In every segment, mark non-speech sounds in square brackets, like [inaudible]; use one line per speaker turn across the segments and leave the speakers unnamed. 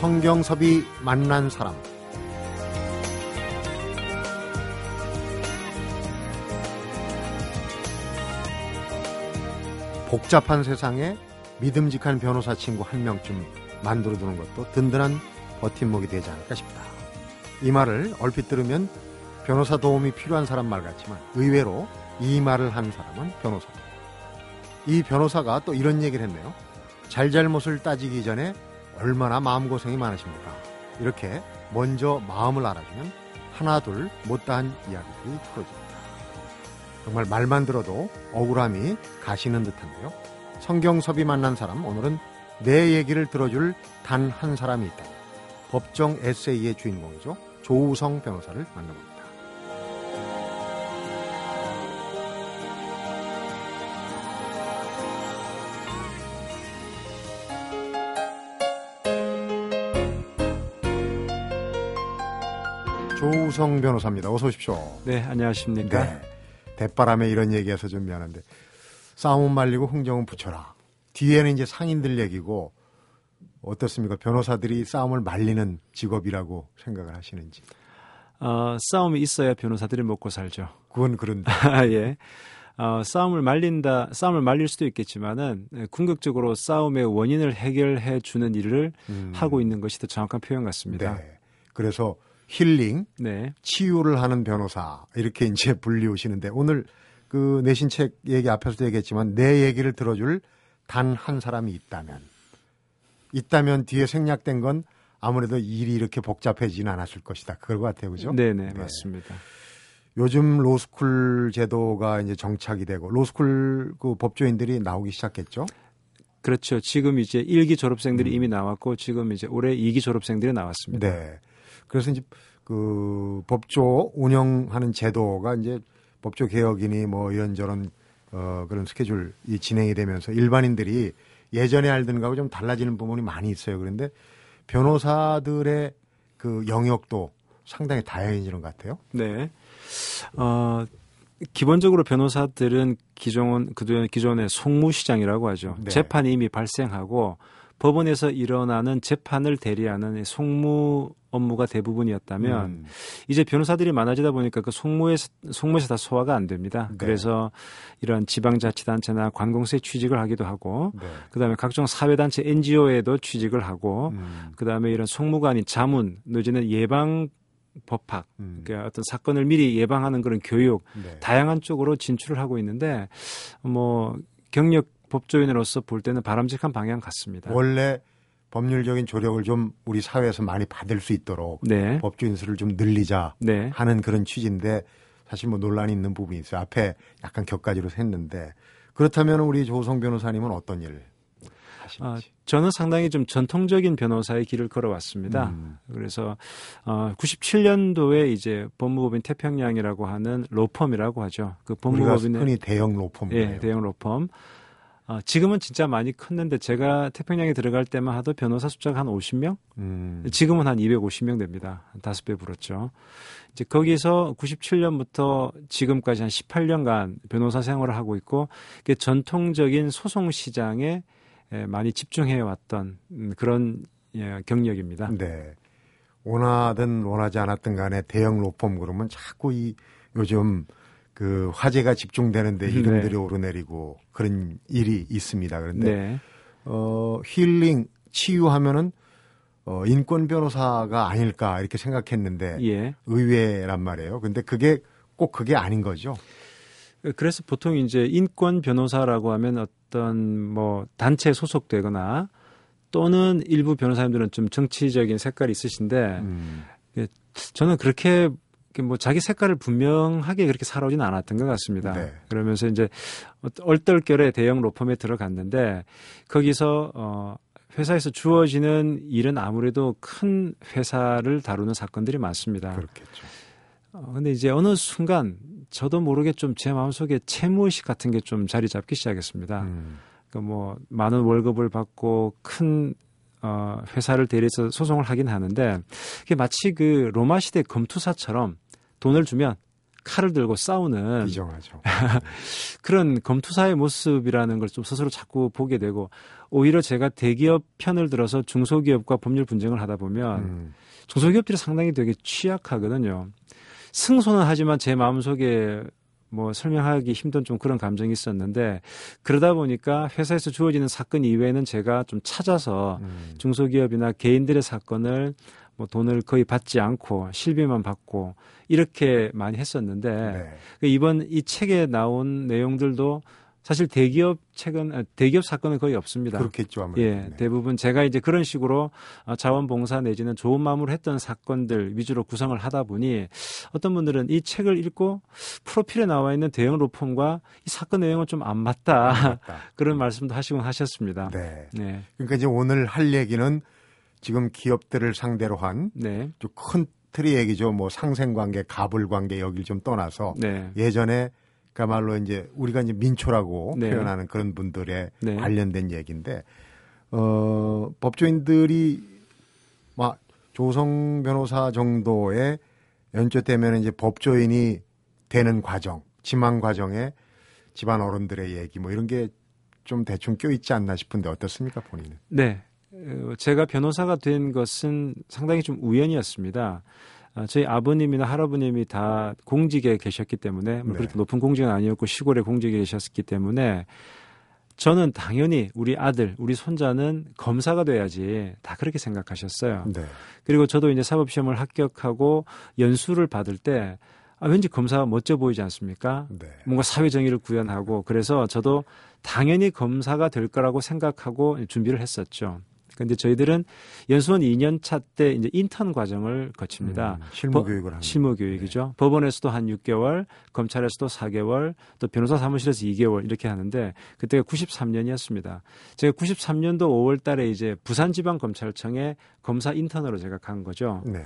성경섭이 만난 사람 복잡한 세상에 믿음직한 변호사 친구 한 명쯤 만들어두는 것도 든든한 버팀목이 되지 않을까 싶다. 이 말을 얼핏 들으면 변호사 도움이 필요한 사람 말 같지만 의외로 이 말을 한 사람은 변호사입니다. 이 변호사가 또 이런 얘기를 했네요. 잘잘못을 따지기 전에 얼마나 마음고생이 많으십니까? 이렇게 먼저 마음을 알아주면 하나둘 못다한 이야기들이 풀어집니다. 정말 말만 들어도 억울함이 가시는 듯한데요. 성경섭이 만난 사람 오늘은 내 얘기를 들어줄 단 한 사람이 있다. 법정 에세이의 주인공이죠. 조우성 변호사를 만나봅니다. 조우성 변호사입니다. 어서 오십시오.
네, 안녕하십니까. 네.
대바람에 이런 얘기해서 좀 미안한데 싸움은 말리고 흥정은 붙여라. 뒤에는 이제 상인들 얘기고 어떻습니까? 변호사들이 싸움을 말리는 직업이라고 생각을 하시는지.
어, 싸움이 있어야 변호사들이 먹고 살죠.
그건 그런데. [laughs]
예. 어, 싸움을 말린다, 싸움을 말릴 수도 있겠지만은 예, 궁극적으로 싸움의 원인을 해결해 주는 일을 음. 하고 있는 것이 더 정확한 표현 같습니다. 네.
그래서 힐링, 네. 치유를 하는 변호사 이렇게 [laughs] 이제 불리우시는데 오늘 그 내신 책 얘기 앞에서도 얘기했지만 내 얘기를 들어줄 단 한 사람이 있다면 있다면 뒤에 생략된 건 아무래도 일이 이렇게 복잡해지는 않았을 것이다. 그럴 것 같아요, 그죠?
네네 네. 맞습니다.
요즘 로스쿨 제도가 이제 정착이 되고 로스쿨 그 법조인들이 나오기 시작했죠.
그렇죠. 지금 이제 1기 졸업생들이 음. 이미 나왔고 지금 이제 올해 2기 졸업생들이 나왔습니다. 네.
그래서 이제 그 법조 운영하는 제도가 이제 법조 개혁이니 뭐 이런저런 어 그런 스케줄이 진행이 되면서 일반인들이 예전에 알던 거하고 좀 달라지는 부분이 많이 있어요. 그런데 변호사들의 그 영역도 상당히 다양해지는 것 같아요.
네. 어, 기본적으로 변호사들은 기존, 그동안 기존의 송무시장이라고 하죠. 네. 재판이 이미 발생하고 법원에서 일어나는 재판을 대리하는 송무 업무가 대부분이었다면 음. 이제 변호사들이 많아지다 보니까 그 송무에 송무에서 다 소화가 안 됩니다. 네. 그래서 이런 지방자치단체나 관공서에 취직을 하기도 하고 네. 그다음에 각종 사회단체 NGO에도 취직을 하고 음. 그다음에 이런 송무가 아닌 자문 내지는 예방 법학, 음. 그러니까 어떤 사건을 미리 예방하는 그런 교육, 네. 다양한 쪽으로 진출을 하고 있는데 뭐 경력 법조인으로서 볼 때는 바람직한 방향 같습니다.
원래 법률적인 조력을 좀 우리 사회에서 많이 받을 수 있도록 네. 법조인 수를 좀 늘리자 네. 하는 그런 취지인데 사실 뭐 논란이 있는 부분이 있어요. 앞에 약간 격가지로 했는데 그렇다면 우리 조성 변호사님은 어떤 일? 아,
저는 상당히 좀 전통적인 변호사의 길을 걸어왔습니다. 음. 그래서 어, 97년도에 이제 법무법인 태평양이라고 하는 로펌이라고 하죠.
그 법무법인의 흔히 대형 로펌이에요.
예, 대형 로펌. 어, 지금은 진짜 많이 컸는데 제가 태평양에 들어갈 때만 하도 변호사 숫자가 한 50명? 음. 지금은 한 250명 됩니다. 다섯 배 불었죠. 이제 거기서 97년부터 지금까지 한 18년간 변호사 생활을 하고 있고 전통적인 소송 시장에 많이 집중해 왔던 음, 그런 예, 경력입니다.
네. 원하든 원하지 않았든 간에 대형 로펌 그러면 자꾸 이 요즘 그 화제가 집중되는데 네. 이름들이 네. 오르내리고 그런 일이 있습니다. 그런데 네. 어 힐링 치유하면은 어 인권 변호사가 아닐까 이렇게 생각했는데 예. 의외란 말이에요. 근데 그게 꼭 그게 아닌 거죠.
그래서 보통 이제 인권 변호사라고 하면 어떤 뭐 단체에 소속되거나 또는 일부 변호사님들은 좀 정치적인 색깔이 있으신데 음. 저는 그렇게 뭐 자기 색깔을 분명하게 그렇게 살아오지는 않았던 것 같습니다. 네. 그러면서 이제 얼떨결에 대형 로펌에 들어갔는데 거기서 어 회사에서 주어지는 일은 아무래도 큰 회사를 다루는 사건들이 많습니다.
그렇겠죠.
어, 근데 이제 어느 순간 저도 모르게 좀 제 마음속에 채무의식 같은 게 좀 자리 잡기 시작했습니다. 음. 그뭐 많은 월급을 받고 큰 어, 회사를 대리해서 소송을 하긴 하는데 그게 마치 그 로마 시대 검투사처럼 돈을 주면 칼을 들고 싸우는
비정하죠. [laughs]
그런 검투사의 모습이라는 걸 좀 스스로 자꾸 보게 되고 오히려 제가 대기업 편을 들어서 중소기업과 법률 분쟁을 하다 보면 음. 중소기업들이 상당히 되게 취약하거든요. 승소는 하지만 제 마음속에 뭐 설명하기 힘든 좀 그런 감정이 있었는데 그러다 보니까 회사에서 주어지는 사건 이외에는 제가 좀 찾아서 음. 중소기업이나 개인들의 사건을 뭐 돈을 거의 받지 않고 실비만 받고 이렇게 많이 했었는데 네. 그 이번 이 책에 나온 내용들도 사실 대기업 책은 아, 대기업 사건은 거의 없습니다.
그렇겠죠. 아무래도.
예, 네. 대부분 제가 이제 그런 식으로 어, 자원봉사 내지는 좋은 마음으로 했던 사건들 위주로 구성을 하다 보니 어떤 분들은 이 책을 읽고 프로필에 나와 있는 대형 로펌과 이 사건 내용은 좀 안 맞다. 맞다. [laughs] 그런 말씀도 하시곤 하셨습니다.
네. 네. 그러니까 이제 오늘 할 얘기는 지금 기업들을 상대로 한큰 네. 틀의 얘기죠. 뭐 상생관계, 가불관계 여기를 좀 떠나서 네. 예전에 그야말로 이제 우리가 이제 민초라고 네. 표현하는 그런 분들의 네. 관련된 얘기인데 어 법조인들이 막 조성 변호사 정도의 연초 되면 이제 법조인이 되는 과정, 지망 과정에 집안 어른들의 얘기 뭐 이런 게 좀 대충 껴 있지 않나 싶은데 어떻습니까 본인은?
네, 어, 제가 변호사가 된 것은 상당히 좀 우연이었습니다. 아, 저희 아버님이나 할아버님이 다 공직에 계셨기 때문에 뭐 네. 그렇게 높은 공직은 아니었고 시골에 공직에 계셨기 때문에 저는 당연히 우리 아들, 우리 손자는 검사가 돼야지 다 그렇게 생각하셨어요. 네. 그리고 저도 이제 사법시험을 합격하고 연수를 받을 때 아, 왠지 검사가 멋져 보이지 않습니까? 네. 뭔가 사회 정의를 구현하고 그래서 저도 당연히 검사가 될 거라고 생각하고 준비를 했었죠. 근데 저희들은 연수원 2년 차 때 이제 인턴 과정을 거칩니다. 음,
실무 교육을 하는
실무 교육이죠. 네. 법원에서도 한 6개월, 검찰에서도 4개월, 또 변호사 사무실에서 2개월 이렇게 하는데 그때가 93년이었습니다. 제가 93년도 5월 달에 이제 부산 지방 검찰청에 검사 인턴으로 제가 간 거죠. 네.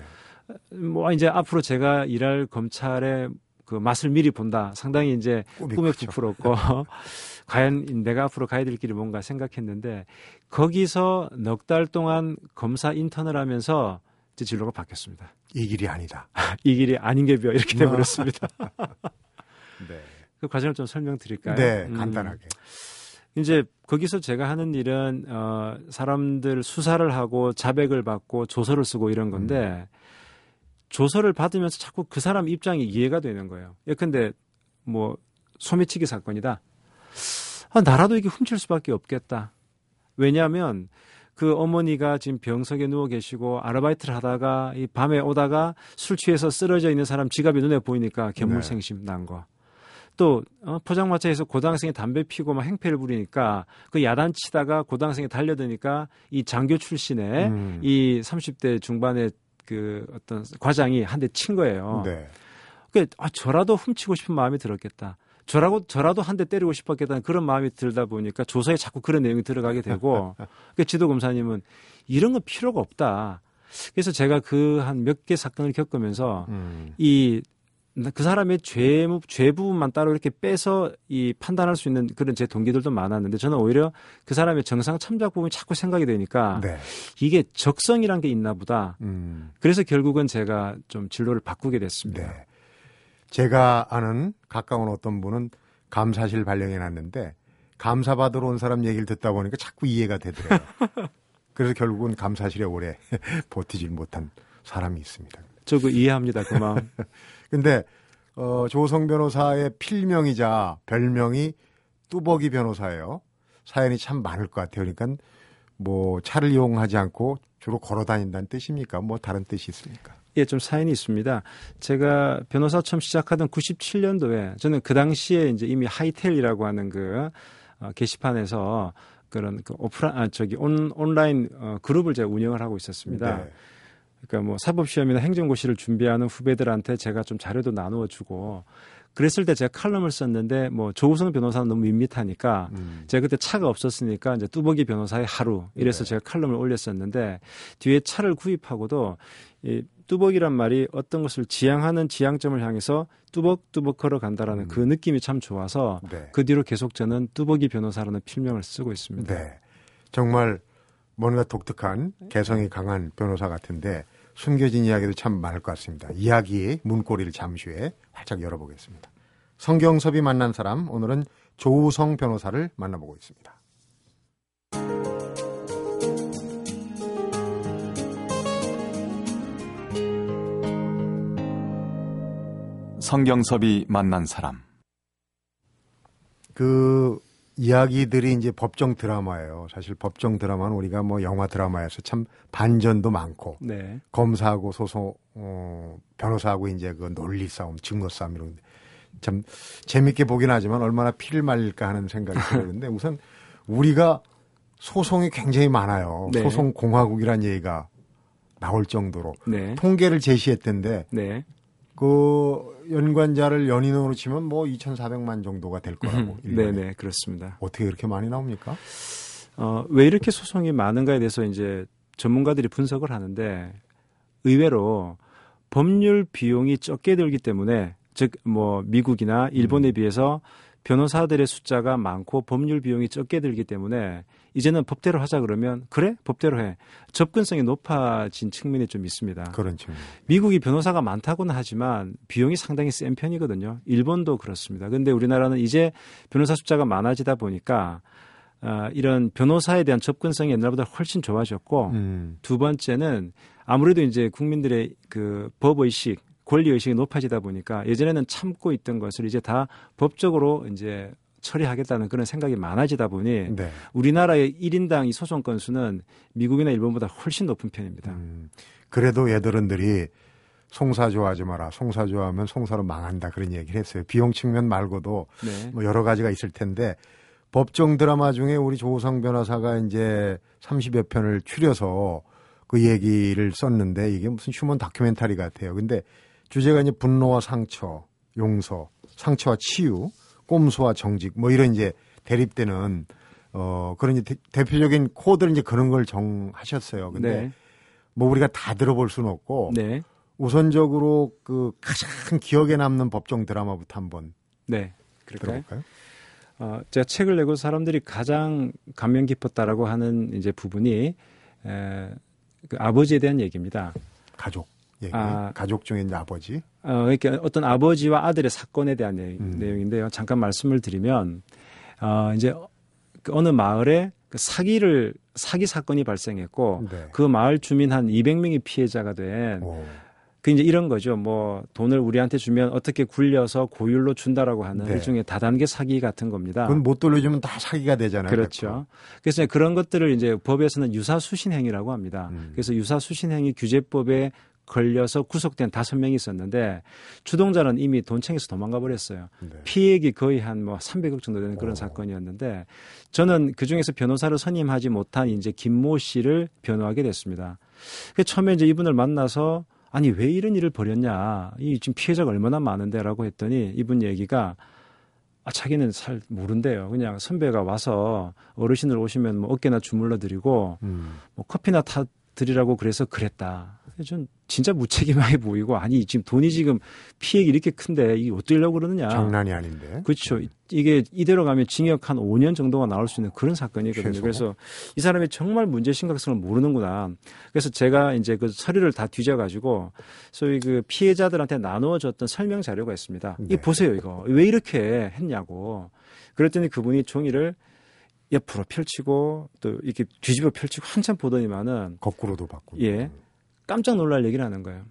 뭐 이제 앞으로 제가 일할 검찰의 그 맛을 미리 본다. 상당히 이제 꿈에 부풀었고 [laughs] 과연 내가 앞으로 가야 될 길이 뭔가 생각했는데 거기서 넉 달 동안 검사 인턴을 하면서 이제 진로가 바뀌었습니다.
이 길이 아니다. [laughs]
이 길이 아닌 게벼 이렇게 돼버렸습니다. [laughs] 네. 그 과정을 좀 설명드릴까요?
네, 음. 간단하게.
음, 이제 거기서 제가 하는 일은 어 사람들 수사를 하고 자백을 받고 조서를 쓰고 이런 건데 음. 조서를 받으면서 자꾸 그 사람 입장이 이해가 되는 거예요. 예컨대 뭐 소매치기 사건이다. 아, 나라도 이게 훔칠 수밖에 없겠다. 왜냐하면 그 어머니가 지금 병석에 누워 계시고 아르바이트를 하다가 이 밤에 오다가 술 취해서 쓰러져 있는 사람 지갑이 눈에 보이니까 괴물생심 네. 난 거. 또 어, 포장마차에서 고등학생이 담배 피고 막 행패를 부리니까 그 야단치다가 고등학생이 달려드니까 이 장교 출신의 음. 이 30대 중반의 그 어떤 과장이 한 대 친 거예요. 네. 그 아, 저라도 훔치고 싶은 마음이 들었겠다. 저라고 저라도 한 대 때리고 싶었겠다는 그런 마음이 들다 보니까 조서에 자꾸 그런 내용이 들어가게 되고 [laughs] 그 지도 검사님은 이런 건 필요가 없다. 그래서 제가 그 한 몇 개 사건을 겪으면서 음. 이 그 사람의 죄, 죄 부분만 따로 이렇게 빼서 이 판단할 수 있는 그런 제 동기들도 많았는데 저는 오히려 그 사람의 정상 참작 부분이 자꾸 생각이 되니까 네. 이게 적성이란 게 있나 보다. 음. 그래서 결국은 제가 좀 진로를 바꾸게 됐습니다. 네.
제가 아는 가까운 어떤 분은 감사실 발령해 놨는데 감사받으러 온 사람 얘기를 듣다 보니까 자꾸 이해가 되더라고요. [laughs] 그래서 결국은 감사실에 오래 [laughs] 버티질 못한 사람이 있습니다.
저그 이해합니다, 그 마음. [laughs]
근데 어, 조성 변호사의 필명이자 별명이 뚜벅이 변호사예요. 사연이 참 많을 것 같아요. 그러니까 뭐 차를 이용하지 않고 주로 걸어 다닌다는 뜻입니까? 뭐 다른 뜻이 있습니까?
예, 좀 사연이 있습니다. 제가 변호사 처음 시작하던 97년도에 저는 그 당시에 이제 이미 하이텔이라고 하는 그 어, 게시판에서 그런 그 오프라 아 저기 온 온라인 어, 그룹을 제가 운영을 하고 있었습니다. 네. 그러니까 뭐 사법 시험이나 행정고시를 준비하는 후배들한테 제가 좀 자료도 나누어 주고 그랬을 때 제가 칼럼을 썼는데 뭐 조우성 변호사는 너무 밋밋하니까 음. 제가 그때 차가 없었으니까 이제 뚜벅이 변호사의 하루 이래서 네. 제가 칼럼을 올렸었는데 뒤에 차를 구입하고도 이 뚜벅이란 말이 어떤 것을 지향하는 지향점을 향해서 뚜벅뚜벅 걸어간다라는 음. 그 느낌이 참 좋아서 네. 그 뒤로 계속 저는 뚜벅이 변호사라는 필명을 쓰고 있습니다.
네. 정말 뭔가 독특한 개성이 강한 변호사 같은데 숨겨진 이야기도 참 많을 것 같습니다. 이야기의 문고리를 잠시 후에 활짝 열어보겠습니다. 성경섭이 만난 사람 오늘은 조우성 변호사를 만나보고 있습니다.
성경섭이 만난 사람.
그 이야기들이 이제 법정 드라마예요. 사실 법정 드라마는 우리가 뭐 영화 드라마에서 참 반전도 많고
네.
검사하고 소송 어, 변호사하고 이제 그 논리 싸움, 증거 싸움 이런 참 재밌게 보긴 하지만 얼마나 피를 말릴까 하는 생각이 들었는데 우선 우리가 소송이 굉장히 많아요.
네.
소송 공화국이란 얘기가 나올 정도로
네.
통계를 제시했던데
네.
그 연관자를 연인으로 치면 뭐 2,400만 정도가 될 거라고.
네,
일본에.
네, 그렇습니다.
어떻게 그렇게 많이 나옵니까?
어, 왜 이렇게 소송이 많은가에 대해서 이제 전문가들이 분석을 하는데 의외로 법률 비용이 적게 들기 때문에 즉 뭐 미국이나 일본에 비해서 변호사들의 숫자가 많고 법률 비용이 적게 들기 때문에 이제는 법대로 하자 그러면 그래 법대로 해 접근성이 높아진 측면이 좀 있습니다.
측면.
미국이 변호사가 많다고는 하지만 비용이 상당히 센 편이거든요. 일본도 그렇습니다. 근데 우리나라는 이제 변호사 숫자가 많아지다 보니까 아, 이런 변호사에 대한 접근성이 옛날보다 훨씬 좋아졌고
음.
두 번째는 아무래도 이제 국민들의 그 법의식, 권리의식이 높아지다 보니까 예전에는 참고 있던 것을 이제 다 법적으로 이제 처리하겠다는 그런 생각이 많아지다 보니
네.
우리나라의 1인당 이 소송 건수는 미국이나 일본보다 훨씬 높은 편입니다.
음. 그래도 얘들은들이 송사 좋아하지 마라. 송사 좋아하면 송사로 망한다. 그런 얘기를 했어요. 비용 측면 말고도
네.
뭐 여러 가지가 있을 텐데 법정 드라마 중에 우리 조우성 변호사가 이제 30여 편을 추려서 그 얘기를 썼는데 이게 무슨 휴먼 다큐멘터리 같아요. 근데 주제가 이제 분노와 상처, 용서, 상처와 치유, 꼼수와 정직 뭐 이런 이제 대립되는 어 그런 이제 대, 표적인 코드를 이제 그런 걸 정하셨어요. 근데
네.
뭐 우리가 다 들어볼 수는 없고
네.
우선적으로 그 가장 기억에 남는 법정 드라마부터 한번
네. 그럴까요?
들어볼까요?
어, 제가 책을 내고 사람들이 가장 감명 깊었다라고 하는 이제 부분이 에, 그 아버지에 대한 얘기입니다.
가족 얘기.
아.
가족 중에 이제 아버지.
어, 그러니까 어떤 아버지와 아들의 사건에 대한 내,
음.
내용인데요. 잠깐 말씀을 드리면 어, 이제 그 어느 마을에 그 사기를 사기 사건이 발생했고
네.
그 마을 주민 한 200명이 피해자가 된
오.
그 이제 이런 거죠. 뭐 돈을 우리한테 주면 어떻게 굴려서 고율로 준다라고 하는
네.
일종의 다단계 사기 같은 겁니다.
그건 못 돌려주면 다 사기가 되잖아요.
그렇죠. 그래서 그런 것들을 이제 법에서는 유사수신행위라고 합니다.
음.
그래서 유사수신행위 규제법에 걸려서 구속된 다섯 명이 있었는데 주동자는 이미 돈챙에서 도망가 버렸어요.
네.
피해액이 거의 한 뭐 300억 정도 되는 그런
오.
사건이었는데 저는 그 중에서 변호사를 선임하지 못한 이제 김모 씨를 변호하게 됐습니다. 그 처음에 이제 이분을 만나서 아니 왜 이런 일을 벌였냐 이 지금 피해자가 얼마나 많은데라고 했더니 이분 얘기가 아 자기는 잘 모른대요. 그냥 선배가 와서 어르신들 오시면 뭐 어깨나 주물러 드리고
음.
뭐 커피나 타 드리라고 그래서 그랬다. 전 진짜 무책임하게 보이고 아니 지금 돈이 지금 피해가 이렇게 큰데 이게 어쩌려고 그러느냐.
장난이 아닌데.
그렇죠. 이게 이대로 가면 징역 한 5년 정도가 나올 수 있는 그런 사건이거든요.
최소.
그래서 이 사람이 정말 문제 심각성을 모르는구나. 그래서 제가 이제 그 서류를 다 뒤져가지고 소위 그 피해자들한테 나누어줬던 설명 자료가 있습니다.
네.
이 보세요, 이거 왜 이렇게 했냐고. 그랬더니 그분이 종이를 옆으로 펼치고 또 이렇게 뒤집어 펼치고 한참 보더니만은
거꾸로도 바꾸고.
예. 깜짝 놀랄 얘기를 하는 거예요.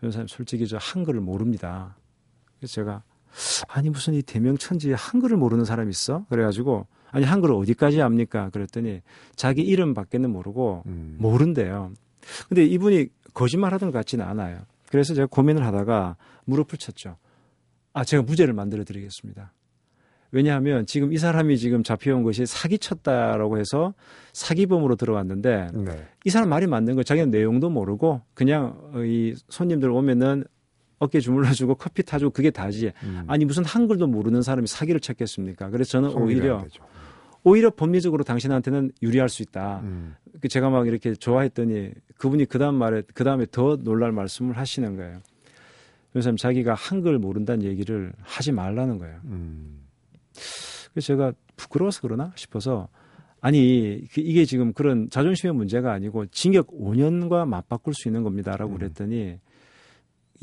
변호사님 솔직히 저 한글을 모릅니다. 그래서 제가 아니 무슨 이 대명천지에 한글을 모르는 사람이 있어? 그래가지고 아니 한글을 어디까지 압니까? 그랬더니 자기 이름밖에는 모르고
음.
모른대요. 근데 이분이 거짓말하던 것 같지는 않아요. 그래서 제가 고민을 하다가 무릎을 쳤죠. 아 제가 무죄를 만들어 드리겠습니다. 왜냐하면 지금 이 사람이 지금 잡혀온 것이 사기쳤다라고 해서 사기범으로 들어왔는데
네.
이 사람 말이 맞는 거예요. 자기는 내용도 모르고 그냥 어, 이 손님들 오면은 어깨 주물러주고 커피 타주고 그게 다지.
음.
아니 무슨 한글도 모르는 사람이 사기를 쳤겠습니까? 그래서 저는 오히려. 오히려 법리적으로 당신한테는 유리할 수 있다.
음.
그 제가 막 이렇게 좋아했더니 그분이 그 다음 말에 그 다음에 더 놀랄 말씀을 하시는 거예요. 그래서 자기가 한글 모른다는 얘기를 하지 말라는 거예요.
음.
그래서 제가 부끄러워서 그러나 싶어서 아니 그 이게 지금 그런 자존심의 문제가 아니고 징역 5년과 맞바꿀 수 있는 겁니다라고
음.
그랬더니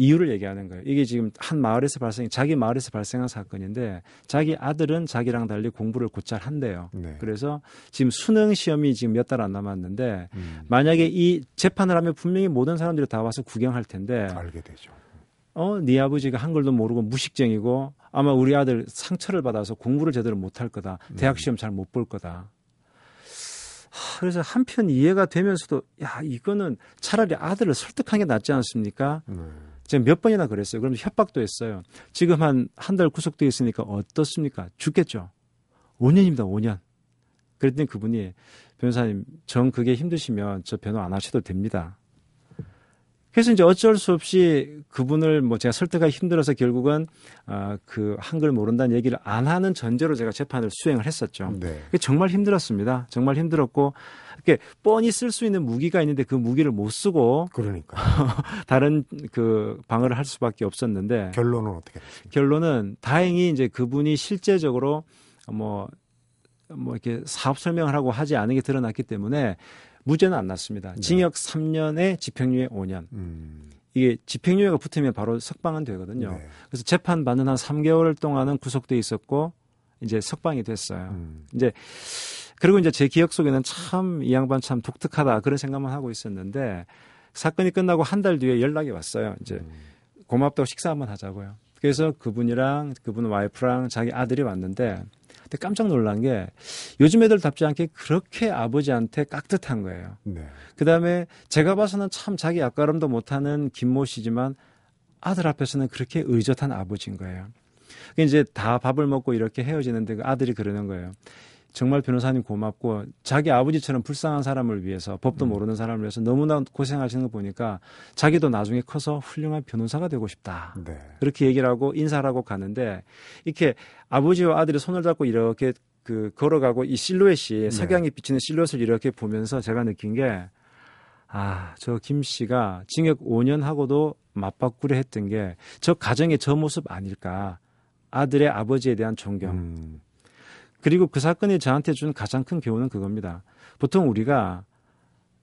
이유를 얘기하는 거예요. 이게 지금 한 마을에서 발생, 자기 마을에서 발생한 사건인데 자기 아들은 자기랑 달리 공부를 곧잘 한대요.
네.
그래서 지금 수능 시험이 지금 몇 달 안 남았는데
음,
만약에 이 재판을 하면 분명히 모든 사람들이 다 와서 구경할 텐데
알게 되죠.
어, 네 아버지가 한글도 모르고 무식쟁이고 아마 우리 아들 상처를 받아서 공부를 제대로 못할 거다. 대학 시험 잘 못 볼 거다. 하, 그래서 한편 이해가 되면서도 야, 이거는 차라리 아들을 설득하는 게 낫지 않습니까?
네.
제가 몇 번이나 그랬어요. 그럼 협박도 했어요. 지금 한 한 달 구속돼 있으니까 어떻습니까? 죽겠죠. 5년입니다. 5년. 그랬더니 그분이 변호사님, 전 그게 힘드시면 저 변호 안 하셔도 됩니다. 그래서 이제 어쩔 수 없이 그분을 뭐 제가 설득하기 힘들어서 결국은 아, 그 한글 모른다는 얘기를 안 하는 전제로 제가 재판을 수행을 했었죠.
네.
정말 힘들었습니다. 정말 힘들었고 이렇게 뻔히 쓸 수 있는 무기가 있는데 그 무기를 못 쓰고
그러니까 [laughs]
다른 그 방어를 할 수밖에 없었는데
결론은 어떻게 됐습니까?
결론은 다행히 이제 그분이 실제적으로 뭐, 뭐 이렇게 사업 설명을 하고 하지 않은 게 드러났기 때문에 무죄는 안 났습니다.
네.
징역 3년에 집행유예 5년.
음,
이게 집행유예가 붙으면 바로 석방은 되거든요.
네.
그래서 재판 받는 한 3개월 동안은 구속돼 있었고 이제 석방이 됐어요.
음,
그리고 이제 제 기억 속에는 참 이 양반 참 독특하다 그런 생각만 하고 있었는데 사건이 끝나고 한 달 뒤에 연락이 왔어요. 이제
음.
고맙다고 식사 한번 하자고요. 그래서 그분이랑 그분 와이프랑 자기 아들이 왔는데 근데 깜짝 놀란 게 요즘 애들답지 않게 그렇게 아버지한테 깍듯한 거예요.
네.
그 다음에 제가 봐서는 참 자기 앞가름도 못하는 김모 씨지만 아들 앞에서는 그렇게 의젓한 아버지인 거예요. 그게 이제 다 밥을 먹고 이렇게 헤어지는데 그 아들이 그러는 거예요. 정말 변호사님 고맙고 자기 아버지처럼 불쌍한 사람을 위해서 법도
음.
모르는 사람을 위해서 너무나 고생하시는 거 보니까 자기도 나중에 커서 훌륭한 변호사가 되고 싶다.
네.
그렇게 얘기를 하고 인사를 하고 가는데 이렇게 아버지와 아들이 손을 잡고 이렇게 그 걸어가고 이 실루엣이
네.
석양이 비치는 실루엣을 이렇게 보면서 제가 느낀 게 아, 저 김 씨가 징역 5년 하고도 맞바꾸려 했던 게 저 가정의 저 모습 아닐까. 아들의 아버지에 대한 존경.
음,
그리고 그 사건이 저한테 준 가장 큰 교훈은 그겁니다. 보통 우리가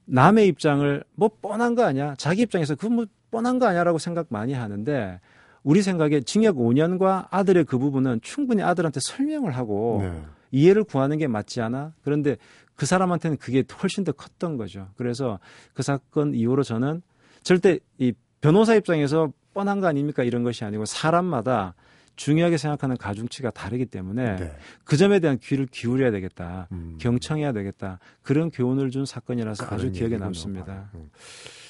남의 입장을 뭐 뻔한 거 아니야. 자기 입장에서 그 뭐 뻔한 거 아니야라고 생각 많이 하는데 우리 생각에 징역 5년과 아들의 그 부분은 충분히 아들한테 설명을 하고
네.
이해를 구하는 게 맞지 않아? 그런데 그 사람한테는 그게 훨씬 더 컸던 거죠. 그래서 그 사건 이후로 저는 절대 이 변호사 입장에서 뻔한 거 아닙니까? 이런 것이 아니고 사람마다 중요하게 생각하는 가중치가 다르기 때문에
네.
그 점에 대한 귀를 기울여야 되겠다.
음.
경청해야 되겠다. 그런 교훈을 준 사건이라서 아주 기억에. 남습니다.
음.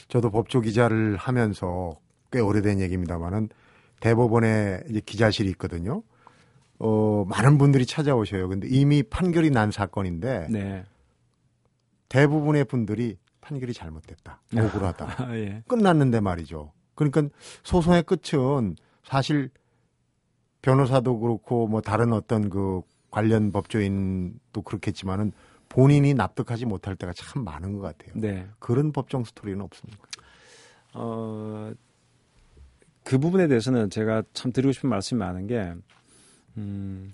저도 법조 기자를 하면서 꽤 오래된 얘기입니다만은 대법원에 이제 기자실이 있거든요. 어, 많은 분들이 찾아오셔요. 근데 이미 판결이 난 사건인데
네.
대부분의 분들이 판결이 잘못됐다. 억울하다.
아, [laughs] 예.
끝났는데 말이죠. 그러니까 소송의 끝은 사실 변호사도 그렇고 뭐 다른 어떤 그 관련 법조인도 그렇겠지만은 본인이 납득하지 못할 때가 참 많은 것 같아요.
네.
그런 법정 스토리는 없습니까?
어, 그 부분에 대해서는 제가 참 드리고 싶은 말씀이 많은 게, 음,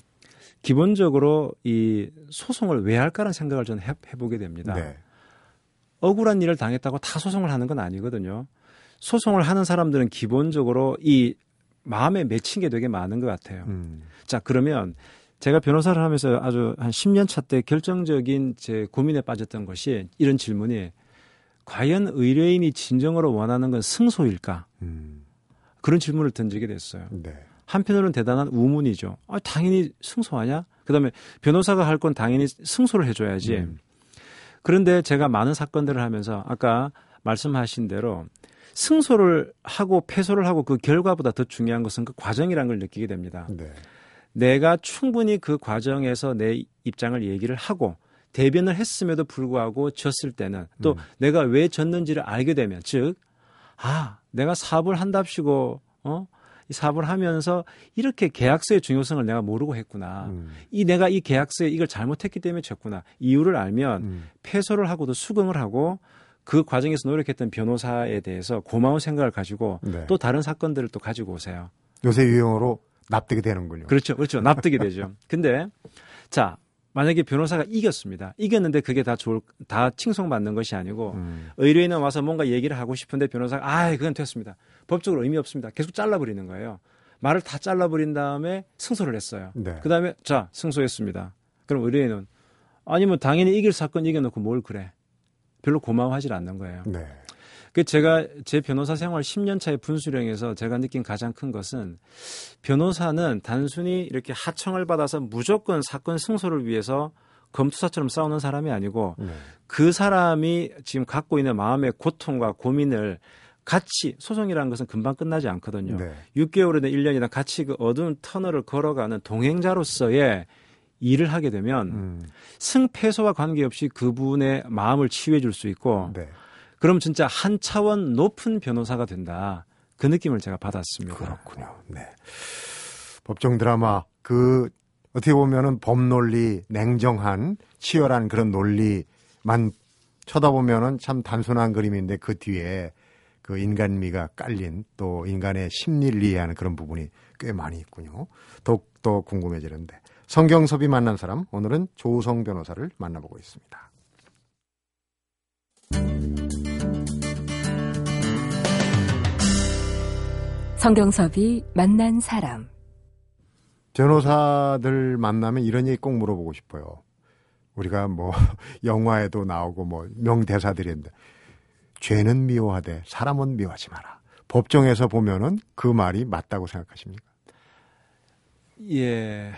기본적으로 이 소송을 왜 할까라는 생각을 저는 해, 해보게 됩니다.
네.
억울한 일을 당했다고 다 소송을 하는 건 아니거든요. 소송을 하는 사람들은 기본적으로 이 마음에 맺힌 게 되게 많은 것 같아요.
음.
자, 그러면 제가 변호사를 하면서 아주 한 10년 차 때 결정적인 제 고민에 빠졌던 것이 이런 질문이 과연 의뢰인이 진정으로 원하는 건 승소일까?
음.
그런 질문을 던지게 됐어요.
네.
한편으로는 대단한 우문이죠. 아, 당연히 승소하냐? 그다음에 변호사가 할 건 당연히 승소를 해줘야지.
음.
그런데 제가 많은 사건들을 하면서 아까 말씀하신 대로 승소를 하고 패소를 하고 그 결과보다 더 중요한 것은 그 과정이라는 걸 느끼게 됩니다.
네.
내가 충분히 그 과정에서 내 입장을 얘기를 하고 대변을 했음에도 불구하고 졌을 때는 또
음.
내가 왜 졌는지를 알게 되면 즉, 아, 내가 사업을 한답시고, 어? 이 사업을 하면서 이렇게 계약서의 중요성을 내가 모르고 했구나.
음.
이 내가 이 계약서에 이걸 잘못했기 때문에 졌구나. 이유를 알면
음.
패소를 하고도 수긍을 하고 그 과정에서 노력했던 변호사에 대해서 고마운 생각을 가지고
네.
또 다른 사건들을 또 가지고 오세요.
요새 유행어로 납득이 되는군요.
그렇죠. 그렇죠. 납득이 [laughs] 되죠. 근데 자, 만약에 변호사가 이겼습니다. 이겼는데 그게 다 좋을 다 칭송받는 것이 아니고
음.
의뢰인은 와서 뭔가 얘기를 하고 싶은데 변호사가 아 그건 됐습니다. 법적으로 의미 없습니다. 계속 잘라 버리는 거예요. 말을 다 잘라 버린 다음에 승소를 했어요.
네.
그 다음에 자 승소했습니다. 그럼 의뢰인은 아니면 당연히 이길 사건 이겨놓고 뭘 그래? 별로 고마워하지 않는 거예요.
네.
그 제가 제 변호사 생활 10년 차의 분수령에서 제가 느낀 가장 큰 것은 변호사는 단순히 이렇게 하청을 받아서 무조건 사건 승소를 위해서 검투사처럼 싸우는 사람이 아니고
네.
그 사람이 지금 갖고 있는 마음의 고통과 고민을 같이 소송이라는 것은 금방 끝나지 않거든요.
네.
6개월이나 1년이나 같이 그 어두운 터널을 걸어가는 동행자로서의 일을 하게 되면
음.
승패소와 관계없이 그분의 마음을 치유해 줄 수 있고
네.
그럼 진짜 한 차원 높은 변호사가 된다. 그 느낌을 제가 받았습니다.
그렇군요. 네. 법정 드라마 그 어떻게 보면은 법 논리 냉정한 치열한 그런 논리만 쳐다보면은 참 단순한 그림인데 그 뒤에 그 인간미가 깔린 또 인간의 심리를 이해하는 그런 부분이 꽤 많이 있군요. 더욱더 궁금해지는데 성경섭이 만난 사람 오늘은 조성 변호사를 만나보고 있습니다.
성경섭이 만난 사람.
변호사들 만나면 이런 얘기 꼭 물어보고 싶어요. 우리가 뭐 [laughs] 영화에도 나오고 뭐 명대사들인데 죄는 미워하되 사람은 미워하지 마라. 법정에서 보면은 그 말이 맞다고 생각하십니까?
예.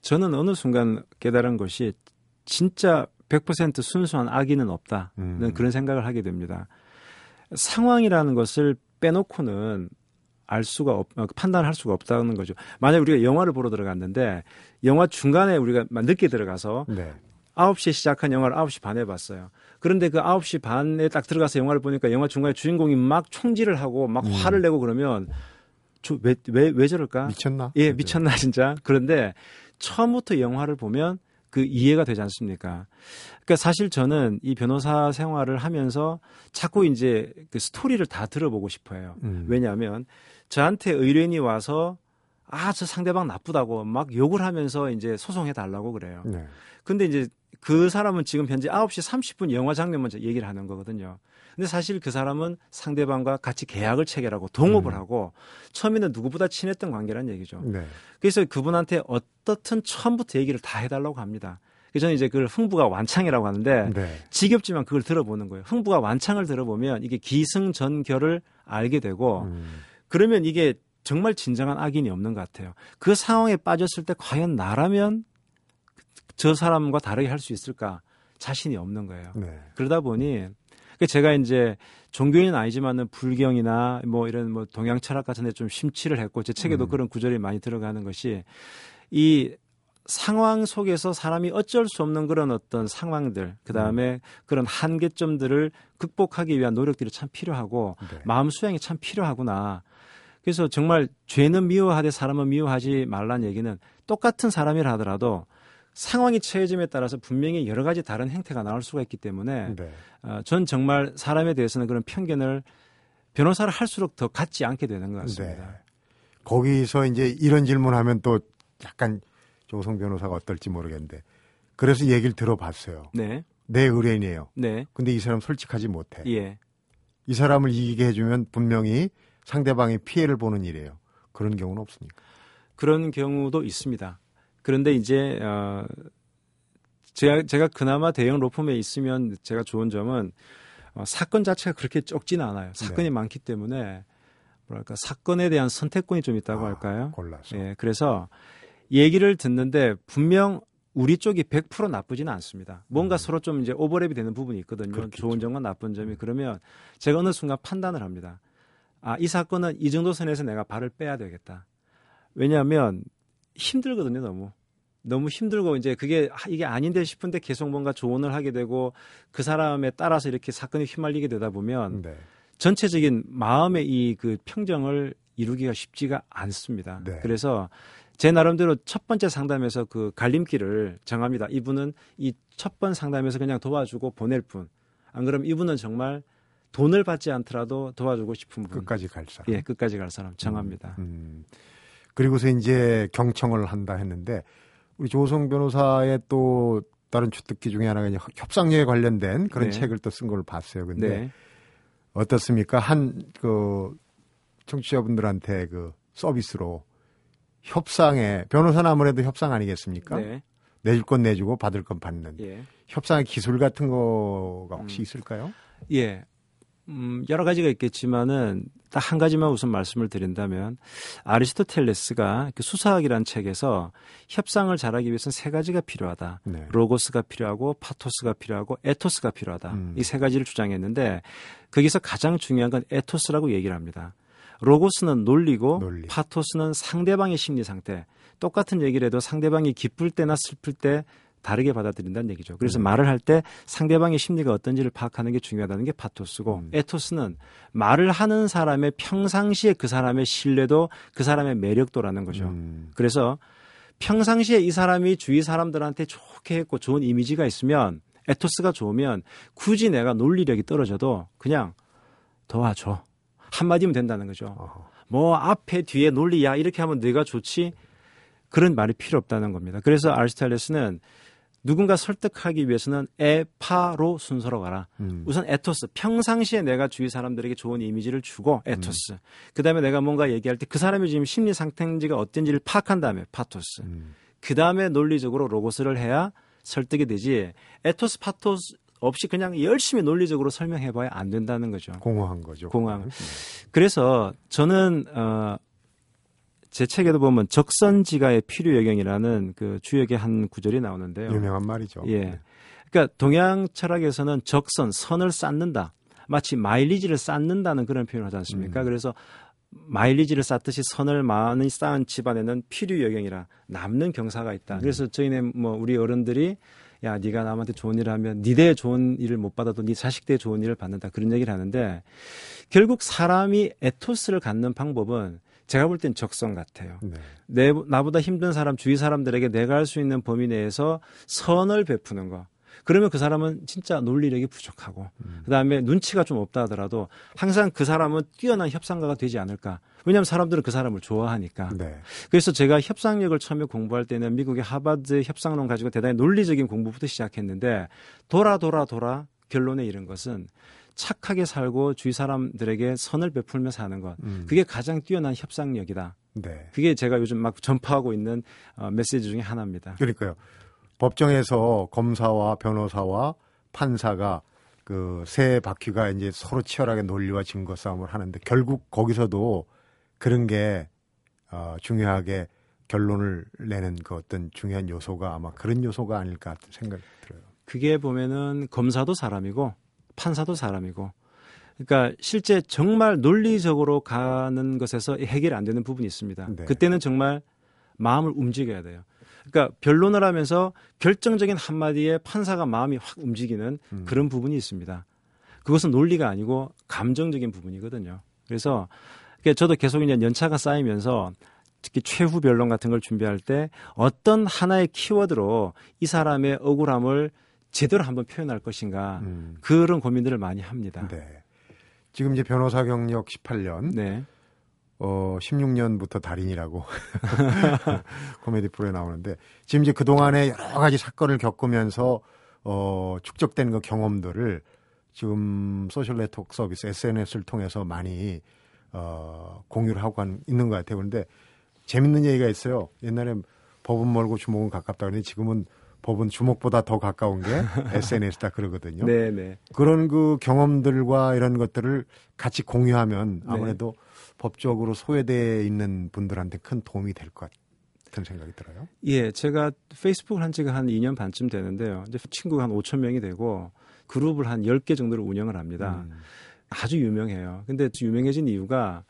저는 어느 순간 깨달은 것이 진짜 100% 순수한 악의는 없다는
음.
그런 생각을 하게 됩니다. 상황이라는 것을 빼놓고는 알 수가 없, 어, 판단할 수가 없다는 거죠. 만약 우리가 영화를 보러 들어갔는데 영화 중간에 우리가 늦게 들어가서
네.
9시에 시작한 영화를 9시 반에 봤어요. 그런데 그 9시 반에 딱 들어가서 영화를 보니까 영화 중간에 주인공이 막 총질을 하고 막
음.
화를 내고 그러면 저, 왜, 왜, 왜 저럴까?
미쳤나?
예, 미쳤나 진짜. 그런데 처음부터 영화를 보면 그 이해가 되지 않습니까? 그러니까 사실 저는 이 변호사 생활을 하면서 자꾸 이제 그 스토리를 다 들어보고 싶어요.
음.
왜냐하면 저한테 의뢰인이 와서 아, 저 상대방 나쁘다고 막 욕을 하면서 이제 소송해 달라고 그래요.
네.
근데 이제 그 사람은 지금 현재 9시 30분 영화 장면 먼저 얘기를 하는 거거든요. 근데 사실 그 사람은 상대방과 같이 계약을 체결하고 동업을
음.
하고 처음에는 누구보다 친했던 관계란 얘기죠.
네.
그래서 그분한테 어떻든 처음부터 얘기를 다 해달라고 합니다. 그래서 저는 이제 그걸 흥부가 완창이라고 하는데
네.
지겹지만 그걸 들어보는 거예요. 흥부가 완창을 들어보면 이게 기승전결을 알게 되고
음.
그러면 이게 정말 진정한 악인이 없는 것 같아요. 그 상황에 빠졌을 때 과연 나라면 저 사람과 다르게 할 수 있을까? 자신이 없는 거예요.
네.
그러다 보니 그 제가 이제 종교인은 아니지만은 불경이나 뭐 이런 뭐 동양 철학 같은 데 좀 심취를 했고 제 책에도
음.
그런 구절이 많이 들어가는 것이 이 상황 속에서 사람이 어쩔 수 없는 그런 어떤 상황들, 그 다음에 그런 한계점들을 극복하기 위한 노력들이 참 필요하고
네.
마음 수양이 참 필요하구나. 그래서 정말 죄는 미워하되 사람은 미워하지 말란 얘기는 똑같은 사람이라 하더라도 상황이 처해짐에 따라서 분명히 여러 가지 다른 행태가 나올 수가 있기 때문에
네.
어, 전 정말 사람에 대해서는 그런 편견을 변호사를 할수록 더 갖지 않게 되는 것 같습니다.
네. 거기서 이제 이런 질문하면 또 약간 조성 변호사가 어떨지 모르겠는데 그래서 얘기를 들어봤어요.
네,
내 의뢰인이에요.
네,
근데 이 사람 솔직하지 못해.
예,
이 사람을 이기게 해주면 분명히 상대방이 피해를 보는 일이에요. 그런 경우는 없습니까?
그런 경우도 있습니다. 그런데 이제 어, 제가 제가 그나마 대형 로펌에 있으면 제가 좋은 점은 어, 사건 자체가 그렇게 적지는 않아요. 사건이
네.
많기 때문에 뭐랄까 사건에 대한 선택권이 좀 있다고
아,
할까요?
골라서.
예, 그래서 얘기를 듣는데 분명 우리 쪽이 100% 나쁘지는 않습니다. 뭔가
음.
서로 좀 이제 오버랩이 되는 부분이 있거든요.
그렇겠죠.
좋은 점과 나쁜 점이 그러면 제가 어느 순간 판단을 합니다. 아, 이 사건은 이 정도 선에서 내가 발을 빼야 되겠다. 왜냐하면 힘들거든요, 너무. 너무 힘들고 이제 그게 아, 이게 아닌데 싶은데 계속 뭔가 조언을 하게 되고 그 사람에 따라서 이렇게 사건이 휘말리게 되다 보면
네.
전체적인 마음의 이 그 평정을 이루기가 쉽지가 않습니다.
네.
그래서 제 나름대로 첫 번째 상담에서 그 갈림길을 정합니다. 이분은 이 첫 번 상담에서 그냥 도와주고 보낼 뿐. 안 그러면 이분은 정말 돈을 받지 않더라도 도와주고 싶은 분.
끝까지 갈 사람.
예, 끝까지 갈 사람 정합니다.
음. 그리고서 이제 경청을 한다 했는데 우리 조성 변호사의 또 다른 주특기 중에 하나가 이제 협상력에 관련된 그런
네.
책을 또 쓴 걸 봤어요. 근데
네.
어떻습니까? 한 그 청취자분들한테 그 서비스로 협상에 변호사는 아무래도 협상 아니겠습니까?
네.
내줄 건 내주고 받을 건 받는
예.
협상의 기술 같은 거가 혹시
음.
있을까요?
예. 음, 여러 가지가 있겠지만은 딱 한 가지만 우선 말씀을 드린다면 아리스토텔레스가 그 수사학이라는 책에서 협상을 잘하기 위해서는 세 가지가 필요하다.
네.
로고스가 필요하고 파토스가 필요하고 에토스가 필요하다.
음.
이 세 가지를 주장했는데 거기서 가장 중요한 건 에토스라고 얘기를 합니다. 로고스는 논리고
논리.
파토스는 상대방의 심리 상태. 똑같은 얘기를 해도 상대방이 기쁠 때나 슬플 때 다르게 받아들인다는 얘기죠. 그래서
음.
말을 할 때 상대방의 심리가 어떤지를 파악하는 게 중요하다는 게 파토스고
음.
에토스는 말을 하는 사람의 평상시에 그 사람의 신뢰도 그 사람의 매력도라는 거죠.
음.
그래서 평상시에 이 사람이 주위 사람들한테 좋게 했고 좋은 이미지가 있으면 에토스가 좋으면 굳이 내가 논리력이 떨어져도 그냥 도와줘. 한마디면 된다는 거죠.
어허.
뭐 앞에 뒤에 논리야 이렇게 하면 내가 좋지 그런 말이 필요 없다는 겁니다. 그래서 아리스토텔레스는 누군가 설득하기 위해서는 에파로 순서로 가라.
음.
우선 에토스 평상시에 내가 주위 사람들에게 좋은 이미지를 주고 에토스 그다음에 내가 뭔가 얘기할 때 그 사람의 지금 심리 상태인지가 어떤지를 파악한 다음에 파토스
음.
그다음에 논리적으로 로고스를 해야 설득이 되지 에토스 파토스 없이 그냥 열심히 논리적으로 설명해 봐야 안 된다는 거죠.
공허한 거죠.
공허한.
네.
그래서 저는 어, 제 책에도 보면 적선지가의 필요 여경이라는 그 주역의 한 구절이 나오는데요.
유명한 말이죠.
예.
네.
그러니까 동양 철학에서는 적선 선을 쌓는다. 마치 마일리지를 쌓는다는 그런 표현을 하지 않습니까?
음.
그래서 마일리지를 쌓듯이 선을 많이 쌓은 집안에는 필요 여경이라 남는 경사가 있다.
음.
그래서 저희네 뭐 우리 어른들이 야 네가 남한테 좋은 일을 하면 니대 좋은 일을 못 받아도 네 자식 대 좋은 일을 받는다 그런 얘기를 하는데 결국 사람이 에토스를 갖는 방법은 제가 볼 땐 적성 같아요.
네.
내 나보다 힘든 사람 주위 사람들에게 내가 할 수 있는 범위 내에서 선을 베푸는 거. 그러면 그 사람은 진짜 논리력이 부족하고
음.
그다음에 눈치가 좀 없다 하더라도 항상 그 사람은 뛰어난 협상가가 되지 않을까. 왜냐하면 사람들은 그 사람을 좋아하니까.
네.
그래서 제가 협상력을 처음에 공부할 때는 미국의 하버드 협상론 가지고 대단히 논리적인 공부부터 시작했는데 돌아 돌아 돌아 결론에 이른 것은 착하게 살고 주위 사람들에게 선을 베풀며 사는 것.
음.
그게 가장 뛰어난 협상력이다.
네.
그게 제가 요즘 막 전파하고 있는 어, 메시지 중에 하나입니다.
그러니까요. 법정에서 검사와 변호사와 판사가 그 세 바퀴가 이제 서로 치열하게 논리와 증거 싸움을 하는데 결국 거기서도 그런 게 어, 중요하게 결론을 내는 그 어떤 중요한 요소가 아마 그런 요소가 아닐까 생각이 들어요.
그게 보면은 검사도 사람이고 판사도 사람이고 그러니까 실제 정말 논리적으로 가는 것에서 해결이 안 되는 부분이 있습니다.
네.
그때는 정말 마음을 움직여야 돼요. 그러니까 변론을 하면서 결정적인 한마디에 판사가 마음이 확 움직이는
음.
그런 부분이 있습니다. 그것은 논리가 아니고 감정적인 부분이거든요. 그래서 저도 계속 이제 연차가 쌓이면서 특히 최후 변론 같은 걸 준비할 때 어떤 하나의 키워드로 이 사람의 억울함을 제대로 한번 표현할 것인가
음.
그런 고민들을 많이 합니다.
네. 지금 이제 변호사 경력 18년,
네.
어, 16년부터 달인이라고 [laughs] 코미디 프로에 나오는데 지금 이제 그동안에 여러 가지 사건을 겪으면서 어, 축적된 그 경험들을 지금 소셜 네트워크 서비스 SNS를 통해서 많이 어, 공유를 하고 한- 있는 것 같아요. 그런데 재밌는 얘기가 있어요. 옛날에 법은 멀고 주목은 가깝다 그러는데 지금은 법은 주목보다 더 가까운 게 [laughs] SNS다 그러거든요.
네, 네.
그런 그 경험들과 이런 것들을 같이 공유하면
네.
아무래도 법적으로 소외되어 있는 분들한테 큰 도움이 될 것 같은 생각이 들어요.
예, 제가 페이스북을 한 지가 한 2년 반쯤 되는데요. 이제 친구가 한 5천 명이 되고 그룹을 한 10개 정도를 운영을 합니다.
음.
아주 유명해요. 근데 유명해진 이유가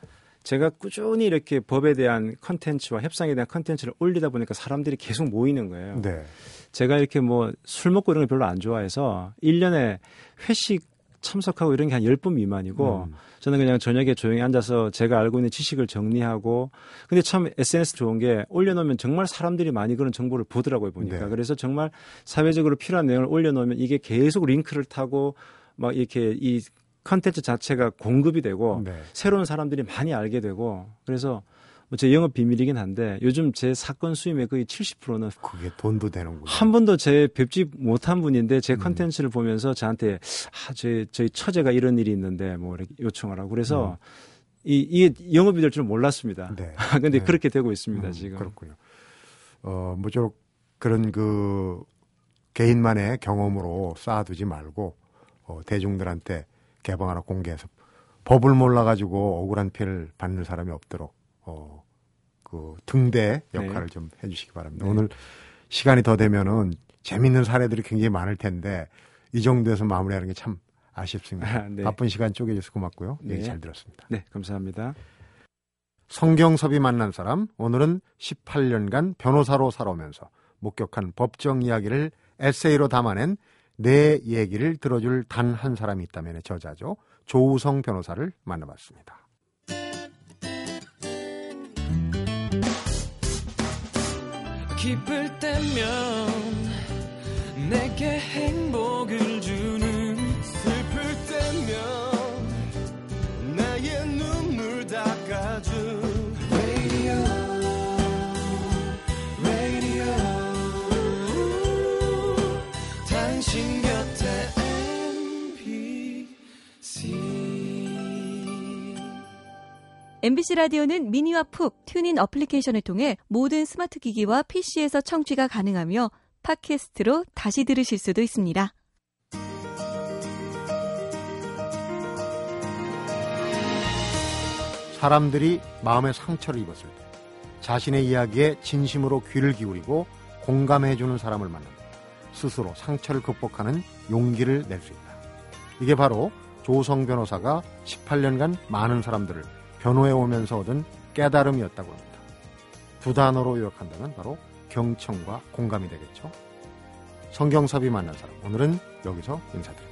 제가 꾸준히 이렇게 법에 대한 컨텐츠와 협상에 대한 컨텐츠를 올리다 보니까 사람들이 계속 모이는 거예요.
네.
제가 이렇게 뭐 술 먹고 이런 걸 별로 안 좋아해서 1년에 회식 참석하고 이런 게 한 10번 미만이고
음.
저는 그냥 저녁에 조용히 앉아서 제가 알고 있는 지식을 정리하고 근데 참 SNS 좋은 게 올려놓으면 정말 사람들이 많이 그런 정보를 보더라고요 보니까
네.
그래서 정말 사회적으로 필요한 내용을 올려놓으면 이게 계속 링크를 타고 막 이렇게 이 컨텐츠 자체가 공급이 되고
네.
새로운 사람들이 많이 알게 되고 그래서 뭐제 영업 비밀이긴 한데 요즘 제 사건 수임의 거의 70%는
그게 돈도 되는군요.
한 번도 제 뵙지 못한 분인데 제
음.
컨텐츠를 보면서 저한테 아, 저희, 저희 처제가 이런 일이 있는데 뭐 이렇게 요청을 하고 그래서 이, 이게 영업이 될 줄 몰랐습니다.
음. 네. [laughs]
근데
네.
그렇게 되고 있습니다,
음,
지금.
그렇군요. 어, 모쪼록 그런 그 개인만의 경험으로 쌓아두지 말고 어, 대중들한테 개방하라 공개해서 법을 몰라가지고 억울한 피해를 받는 사람이 없도록 어, 그 등대 역할을 좀 해주시기 바랍니다.
네.
오늘 시간이 더 되면은 재밌는 사례들이 굉장히 많을 텐데 이 정도에서 마무리하는 게 참 아쉽습니다.
아, 네.
바쁜 시간 쪼개줘서 고맙고요. 얘기
네.
잘 들었습니다.
네, 감사합니다.
성경섭이 만난 사람 오늘은 18년간 변호사로 살아오면서 목격한 법정 이야기를 에세이로 담아낸 내 얘기를 들어줄 단 한 사람이 있다면의 저자죠. 조우성 변호사를 만나봤습니다.
기쁠 때면 내게 행복을 주는 MBC
라디오는 미니와 푹 튠인 어플리케이션을 통해 모든 스마트 기기와 PC에서 청취가 가능하며 팟캐스트로 다시 들으실 수도 있습니다.
사람들이 마음의 상처를 입었을 때 자신의 이야기에 진심으로 귀를 기울이고 공감해주는 사람을 만납니다. 스스로 상처를 극복하는 용기를 낼 수 있다. 이게 바로 조성 변호사가 18년간 많은 사람들을 변호해 오면서 얻은 깨달음이었다고 합니다. 두 단어로 요약한다면 바로 경청과 공감이 되겠죠. 성경섭이 만난 사람 오늘은 여기서 인사드립니다.